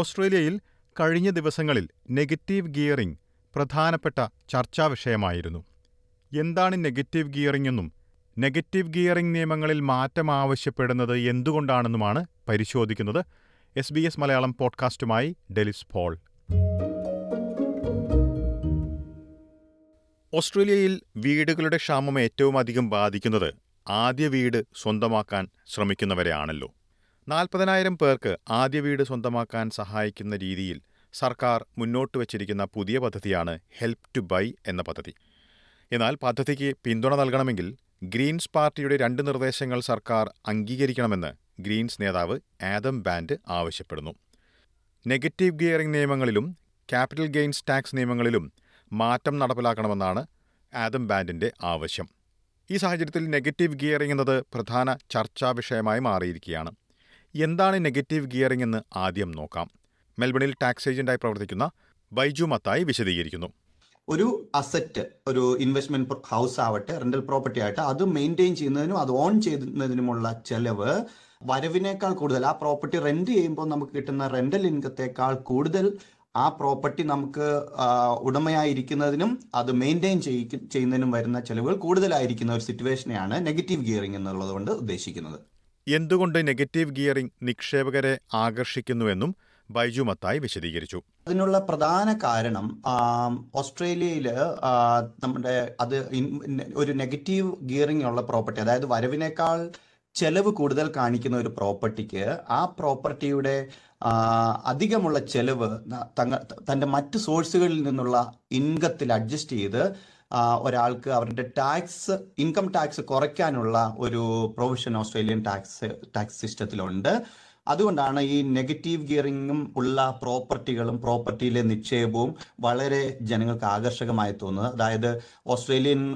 ഓസ്ട്രേലിയയിൽ കഴിഞ്ഞ ദിവസങ്ങളിൽ നെഗറ്റീവ് ഗിയറിംഗ് പ്രധാനപ്പെട്ട ചർച്ചാ വിഷയമായിരുന്നു. എന്താണ് നെഗറ്റീവ് ഗിയറിംഗ് എന്നും നെഗറ്റീവ് ഗിയറിംഗ് നിയമങ്ങളിൽ മാറ്റം ആവശ്യപ്പെടുന്നത് എന്തുകൊണ്ടാണെന്നുമാണ് പരിശോധിക്കുന്നത് എസ് ബി എസ് മലയാളം പോഡ്കാസ്റ്റുമായി ഡെലിസ് പോൾ. ഓസ്ട്രേലിയയിൽ വീടുകളുടെ ക്ഷാമം ഏറ്റവും അധികം ബാധിക്കുന്നത് ആദ്യ വീട് സ്വന്തമാക്കാൻ ശ്രമിക്കുന്നവരെയാണല്ലോ. നാൽപ്പതിനായിരം പേർക്ക് ആദ്യ വീട് സ്വന്തമാക്കാൻ സഹായിക്കുന്ന രീതിയിൽ സർക്കാർ മുന്നോട്ട് വച്ചിരിക്കുന്ന പുതിയ പദ്ധതിയാണ് ഹെൽപ് ടു ബൈ എന്ന പദ്ധതി. എന്നാൽ പദ്ധതിക്ക് പിന്തുണ നൽകണമെങ്കിൽ ഗ്രീൻസ് പാർട്ടിയുടെ രണ്ട് നിർദ്ദേശങ്ങൾ സർക്കാർ അംഗീകരിക്കണമെന്ന് ഗ്രീൻസ് നേതാവ് ആദം ബാൻഡ് ആവശ്യപ്പെടുന്നു. നെഗറ്റീവ് ഗിയറിംഗ് നിയമങ്ങളിലും ക്യാപിറ്റൽ ഗെയിൻസ് ടാക്സ് നിയമങ്ങളിലും മാറ്റം നടപ്പിലാക്കണമെന്നാണ് ആദം ബാൻഡിന്റെ ആവശ്യം. ഈ സാഹചര്യത്തിൽ നെഗറ്റീവ് ഗിയറിംഗ് എന്നത് പ്രധാന ചർച്ചാ വിഷയമായി മാറിയിരിക്കുകയാണ്. എന്താണ് നെഗറ്റീവ് ഗിയറിംഗ് എന്ന് ആദ്യം നോക്കാം. മെൽബണിൽ ടാക്സ് ഏജന്റായി പ്രവർത്തിക്കുന്ന ബൈജു മത്തായി വിശദീകരിക്കുന്നു. ഒരു അസറ്റ് ഒരു ഇൻവെസ്റ്റ്മെന്റ് ഹൗസ് ആവട്ടെ റെന്റൽ പ്രോപ്പർട്ടി ആവട്ടെ അത് മെയിന്റെയിൻ ചെയ്യുന്നതിനും അത് ഓൺ ചെയ്യുന്നതിനുമുള്ള ചെലവ് വരവിനേക്കാൾ കൂടുതൽ. ആ പ്രോപ്പർട്ടി റെന്റ് ചെയ്യുമ്പോൾ നമുക്ക് കിട്ടുന്ന റെന്റൽ ഇൻകത്തേക്കാൾ കൂടുതൽ ആ പ്രോപ്പർട്ടി നമുക്ക് ഉടമയായിരിക്കുന്നതിനും അത് മെയിന്റെയിൻ ചെയ്യുന്നതിനും വരുന്ന ചെലവുകൾ കൂടുതലായിരിക്കുന്ന ഒരു സിറ്റുവേഷനെയാണ് നെഗറ്റീവ് ഗിയറിംഗ് എന്നുള്ളത് കൊണ്ട് ഉദ്ദേശിക്കുന്നത്. എന്തുകൊണ്ട് നെഗറ്റീവ് ഗിയറിംഗ് നിക്ഷേപകരെ ആകർഷിക്കുന്നുവെന്നും ബൈജു മത്തായി വിശദീകരിച്ചു. അതിനുള്ള പ്രധാന കാരണം ഓസ്ട്രേലിയയിൽ നമ്മുടെ അത് ഒരു നെഗറ്റീവ് ഗിയറിംഗ് ഉള്ള പ്രോപ്പർട്ടി അതായത് വരവിനേക്കാൾ ചെലവ് കൂടുതൽ കാണിക്കുന്ന ഒരു പ്രോപ്പർട്ടിക്ക് ആ പ്രോപ്പർട്ടിയുടെ അധികമുള്ള ചെലവ് തന്റെ മറ്റ് സോഴ്സുകളിൽ നിന്നുള്ള ഇൻകത്തിൽ അഡ്ജസ്റ്റ് ചെയ്ത് ഒരാൾക്ക് അവരുടെ ടാക്സ് ഇൻകം ടാക്സ് കുറയ്ക്കാനുള്ള ഒരു പ്രൊവിഷൻ ഓസ്ട്രേലിയൻ ടാക്സ് ടാക്സ് സിസ്റ്റത്തിലുണ്ട് അതുകൊണ്ടാണ് ഈ നെഗറ്റീവ് ഗിയറിങ്ങും ഉള്ള പ്രോപ്പർട്ടികളും പ്രോപ്പർട്ടിയിലെ നിക്ഷേപവും വളരെ ജനങ്ങൾക്ക് ആകർഷകമായി തോന്നുന്നത്. അതായത് ഓസ്ട്രേലിയൻ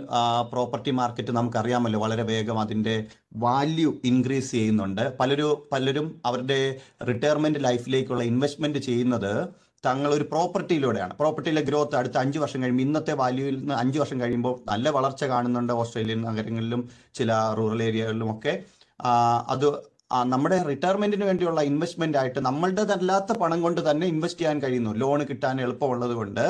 പ്രോപ്പർട്ടി മാർക്കറ്റ് നമുക്കറിയാമല്ലോ വളരെ വേഗം അതിന്റെ വാല്യൂ ഇൻക്രീസ് ചെയ്യുന്നുണ്ട്. പലരും പലരും അവരുടെ റിട്ടയർമെന്റ് ലൈഫിലേക്കുള്ള ഇൻവെസ്റ്റ്മെന്റ് ചെയ്യുന്നത് തങ്ങൾ ഒരു പ്രോപ്പർട്ടിയിലൂടെയാണ്. പ്രോപ്പർട്ടിയിലെ ഗ്രോത്ത് അടുത്ത അഞ്ച് വർഷം കഴിയുമ്പോൾ ഇന്നത്തെ വാല്യൂയിൽ നിന്ന് അഞ്ച് വർഷം കഴിയുമ്പോൾ നല്ല വളർച്ച കാണുന്നുണ്ട് ഓസ്ട്രേലിയൻ നഗരങ്ങളിലും ചില റൂറൽ ഏരിയകളിലും ഒക്കെ. അത് നമ്മുടെ റിട്ടയർമെന്റിന് വേണ്ടിയുള്ള ഇൻവെസ്റ്റ്മെന്റ് ആയിട്ട് നമ്മളുടെ അല്ലാത്ത പണം കൊണ്ട് തന്നെ ഇൻവെസ്റ്റ് ചെയ്യാൻ കഴിയുന്നു. ലോൺ കിട്ടാൻ എളുപ്പമുള്ളത് കൊണ്ട്.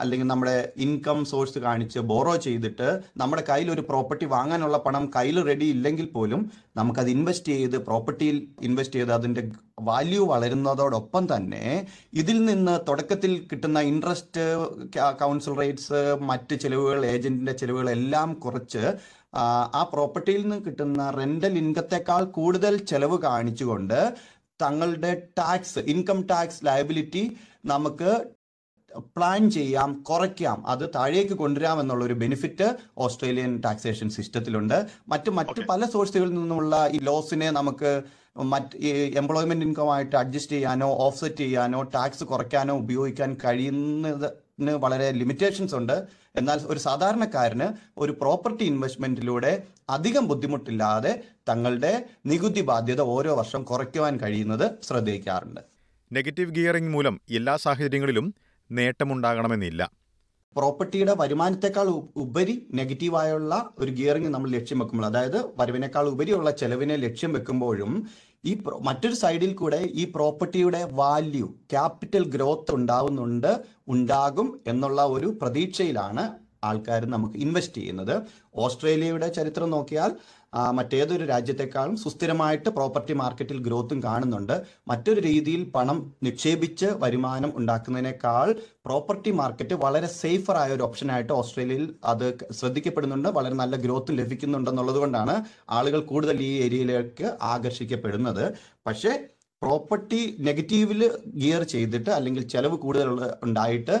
അല്ലെങ്കിൽ നമ്മുടെ ഇൻകം സോഴ്സ് കാണിച്ച് ബോറോ ചെയ്തിട്ട് നമ്മുടെ കയ്യിൽ ഒരു പ്രോപ്പർട്ടി വാങ്ങാനുള്ള പണം കയ്യിൽ റെഡി ഇല്ലെങ്കിൽ പോലും നമുക്കത് ഇൻവെസ്റ്റ് ചെയ്ത് പ്രോപ്പർട്ടിയിൽ ഇൻവെസ്റ്റ് ചെയ്ത് അതിന്റെ വാല്യൂ വളരുന്നതോടൊപ്പം തന്നെ ഇതിൽ നിന്ന് തുടക്കത്തിൽ കിട്ടുന്ന ഇൻട്രസ്റ്റ് കൗൺസിൽ റേറ്റ്സ് മറ്റ് ചിലവുകൾ ഏജന്റിന്റെ ചിലവുകൾ എല്ലാം കുറച്ച് ആ പ്രോപ്പർട്ടിയിൽ നിന്ന് കിട്ടുന്ന റെന്റൽ ഇൻകത്തേക്കാൾ കൂടുതൽ ചെലവ് കാണിച്ചുകൊണ്ട് തങ്ങളുടെ ടാക്സ് ഇൻകം ടാക്സ് ലയബിലിറ്റി നമുക്ക് പ്ലാൻ ചെയ്യാം കുറയ്ക്കാം അത് താഴേക്ക് കൊണ്ടുവരാം എന്നുള്ള ഒരു ബെനിഫിറ്റ് ഓസ്ട്രേലിയൻ ടാക്സേഷൻ സിസ്റ്റത്തിലുണ്ട് മറ്റ് മറ്റ് പല സോഴ്സുകളിൽ നിന്നുമുള്ള ഈ ലോസിനെ നമുക്ക് മറ്റ് എംപ്ലോയ്മെന്റ് ഇൻകമായിട്ട് അഡ്ജസ്റ്റ് ചെയ്യാനോ ഓഫ്സെറ്റ് ചെയ്യാനോ ടാക്സ് കുറയ്ക്കാനോ ഉപയോഗിക്കാൻ കഴിയുന്നതിന് വളരെ ലിമിറ്റേഷൻസ് ഉണ്ട്. എന്നാൽ ഒരു സാധാരണക്കാരന് ഒരു പ്രോപ്പർട്ടി ഇൻവെസ്റ്റ്മെന്റിലൂടെ അധികം ബുദ്ധിമുട്ടില്ലാതെ തങ്ങളുടെ നികുതി ബാധ്യത ഓരോ വർഷം കുറയ്ക്കുവാൻ കഴിയുന്നത് ശ്രദ്ധിക്കാറുണ്ട്. നെഗറ്റീവ് ഗിയറിംഗ് മൂലം എല്ലാ സാഹചര്യങ്ങളിലും നേട്ടമുണ്ടാകണമെന്നില്ല. പ്രോപ്പർട്ടിയുടെ വരുമാനത്തെക്കാൾ ഉപരി നെഗറ്റീവായുള്ള ഒരു ഗിയറിംഗ് നമ്മൾ ലക്ഷ്യം വെക്കുമ്പോൾ അതായത് വരവിനേക്കാൾ ഉപരിയുള്ള ചെലവിനെ ലക്ഷ്യം വെക്കുമ്പോഴും ഈ മറ്റൊരു സൈഡിൽ കൂടെ ഈ പ്രോപ്പർട്ടിയുടെ വാല്യൂ ക്യാപിറ്റൽ ഗ്രോത്ത് ഉണ്ടാവുന്നുണ്ട് ഉണ്ടാകും എന്നുള്ള ഒരു പ്രതീക്ഷയിലാണ് ആൾക്കാർ നമുക്ക് ഇൻവെസ്റ്റ് ചെയ്യുന്നത്. ഓസ്ട്രേലിയയുടെ ചരിത്രം നോക്കിയാൽ മറ്റേതൊരു രാജ്യത്തെക്കാളും സുസ്ഥിരമായിട്ട് പ്രോപ്പർട്ടി മാർക്കറ്റിൽ ഗ്രോത്തും കാണുന്നുണ്ട്. മറ്റൊരു രീതിയിൽ പണം നിക്ഷേപിച്ച് വരുമാനം ഉണ്ടാക്കുന്നതിനേക്കാൾ പ്രോപ്പർട്ടി മാർക്കറ്റ് വളരെ സേഫർ ആയ ഒരു ഓപ്ഷനായിട്ട് ഓസ്ട്രേലിയയിൽ അത് ശ്രദ്ധിക്കപ്പെടുന്നുണ്ട്. വളരെ നല്ല ഗ്രോത്ത് ലഭിക്കുന്നുണ്ടെന്നുള്ളത് കൊണ്ടാണ് ആളുകൾ കൂടുതൽ ഈ ഏരിയയിലേക്ക് ആകർഷിക്കപ്പെടുന്നത്. പക്ഷേ പ്രോപ്പർട്ടി നെഗറ്റീവിൽ ഗിയർ ചെയ്തിട്ട് അല്ലെങ്കിൽ ചെലവ് കൂടുതൽ ഉണ്ടായിട്ട്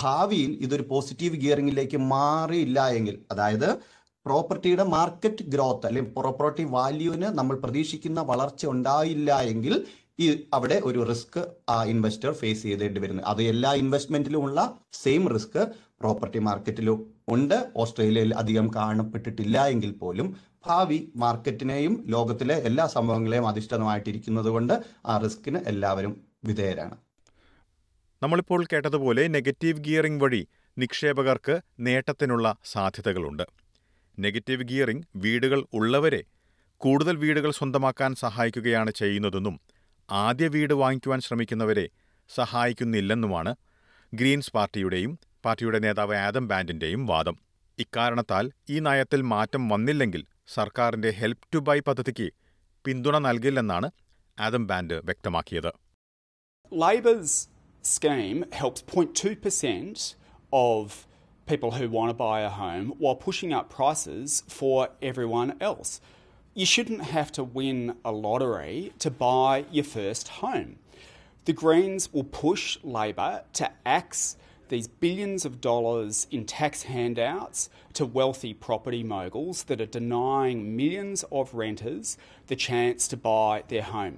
ഭാവിയിൽ ഇതൊരു പോസിറ്റീവ് ഗിയറിംഗിലേക്ക് മാറിയില്ല എങ്കിൽ അതായത് പ്രോപ്പർട്ടിയുടെ മാർക്കറ്റ് ഗ്രോത്ത് അല്ലെങ്കിൽ പ്രോപ്പർട്ടി വാല്യൂവിന് നമ്മൾ പ്രതീക്ഷിക്കുന്ന വളർച്ച ഉണ്ടായില്ല എങ്കിൽ ഈ അവിടെ ഒരു റിസ്ക് ആ ഇൻവെസ്റ്റർ ഫേസ് ചെയ്തേണ്ടി വരുന്നത് അത് എല്ലാ ഇൻവെസ്റ്റ്മെന്റിലും ഉള്ള സെയിം റിസ്ക് പ്രോപ്പർട്ടി മാർക്കറ്റിലും ഉണ്ട്. ഓസ്ട്രേലിയയിൽ അധികം കാണപ്പെട്ടിട്ടില്ല എങ്കിൽ പോലും ഭാവി മാർക്കറ്റിനെയും ലോകത്തിലെ എല്ലാ സംഭവങ്ങളെയും അധിഷ്ഠിതമായിട്ടിരിക്കുന്നത് കൊണ്ട് ആ റിസ്കിന് എല്ലാവരും വിധേയരാണ്. നമ്മളിപ്പോൾ കേട്ടതുപോലെ നെഗറ്റീവ് ഗിയറിംഗ് വഴി നിക്ഷേപകർക്ക് നേട്ടത്തിനുള്ള സാധ്യതകളുണ്ട്. നെഗറ്റീവ് ഗിയറിംഗ് വീടുകൾ ഉള്ളവരെ കൂടുതൽ വീടുകൾ സ്വന്തമാക്കാൻ സഹായിക്കുകയാണ് ചെയ്യുന്നതെന്നും ആദ്യ വീട് വാങ്ങിക്കുവാൻ ശ്രമിക്കുന്നവരെ സഹായിക്കുന്നില്ലെന്നുമാണ് ഗ്രീൻസ് പാർട്ടിയുടെയും പാർട്ടിയുടെ നേതാവ് ആദം ബാൻഡിന്റെയും വാദം. ഇക്കാരണത്താൽ ഈ നയത്തിൽ മാറ്റം വന്നില്ലെങ്കിൽ സർക്കാരിന്റെ ഹെൽപ് ടു ബൈ പദ്ധതിക്ക് പിന്തുണ നൽകില്ലെന്നാണ് ആദം ബാൻഡ് വ്യക്തമാക്കിയത്. Labor's scheme helps 0.2% of people who want to buy a home while pushing up prices for everyone else. You shouldn't have to win a lottery to buy your first home. The Greens will push Labor to axe these billions of dollars in tax handouts to wealthy property moguls that are denying millions of renters the chance to buy their home.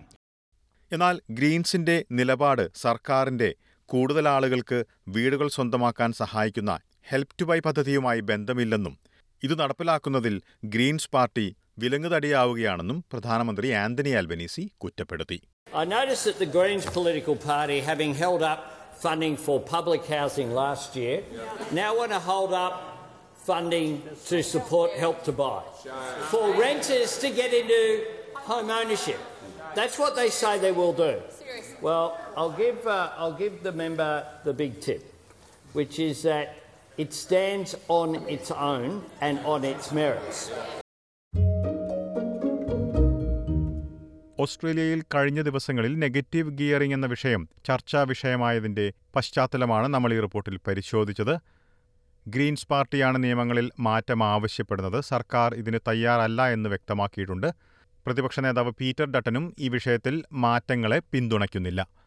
എന്നാൽ ഗ്രീൻസിന്റെ നിലപാട് സർക്കാരിന്റെ കൂടുതൽ ആളുകൾക്ക് വീടുകൾ സ്വന്തമാക്കാൻ സഹായിക്കുന്ന help to by പദ്ധതിയുമായി ബന്ധമില്ലെന്നും ഇത് നടപ്പിലാക്കുന്നതിൽ ഗ്രീൻസ് പാർട്ടി വിലങ്ങുതടിയാവുകയാണെന്നും പ്രധാനമന്ത്രി ആന്റണി ആൽബനീസി കുറ്റപ്പെടുത്തി I noticed that the Greens political party, having held up funding for public housing last year, now want to hold up funding to support Help to Buy for renters to get into home ownership. That's what they say they will do. Well, I'll give, uh, I'll give the member the big tip, which is that it stands on its own and on its merits. ഓസ്ട്രേലിയയിൽ കഴിഞ്ഞ ദിവസങ്ങളിൽ negative gearing എന്ന വിഷയം ചർച്ചാ വിഷയമായതിന്റെ പശ്ചാത്തലമാണ് നമ്മൾ ഈ റിപ്പോർട്ടിൽ പരിശോധിച്ചത്. ഗ്രീൻസ് പാർട്ടിയാണ് നിയമങ്ങളിൽ മാറ്റം ആവശ്യപ്പെടുന്നത്. സർക്കാർ ഇതിന് തയ്യാറല്ല എന്ന് വ്യക്തമാക്കിയിട്ടുണ്ട്. പ്രതിപക്ഷ നേതാവ് പീറ്റർ ഡട്ടനും ഈ വിഷയത്തിൽ മാറ്റങ്ങളെ പിന്തുണയ്ക്കുന്നില്ല.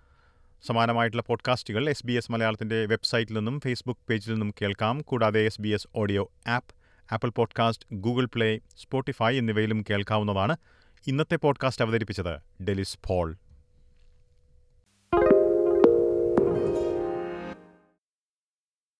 സമാനമായിട്ടുള്ള പോഡ്കാസ്റ്റുകൾ എസ് ബി എസ് മലയാളത്തിന്റെ വെബ്സൈറ്റിൽ നിന്നും ഫേസ്ബുക്ക് പേജിൽ നിന്നും കേൾക്കാം. കൂടാതെ S B S audio app Apple podcast Google play Spotify എന്നിവയിലും കേൾക്കാവുന്നതാണ് ഇന്നത്തെ പോഡ്കാസ്റ്റ് അവതരിപ്പിച്ചത് ഡെലിസ് പോൾ.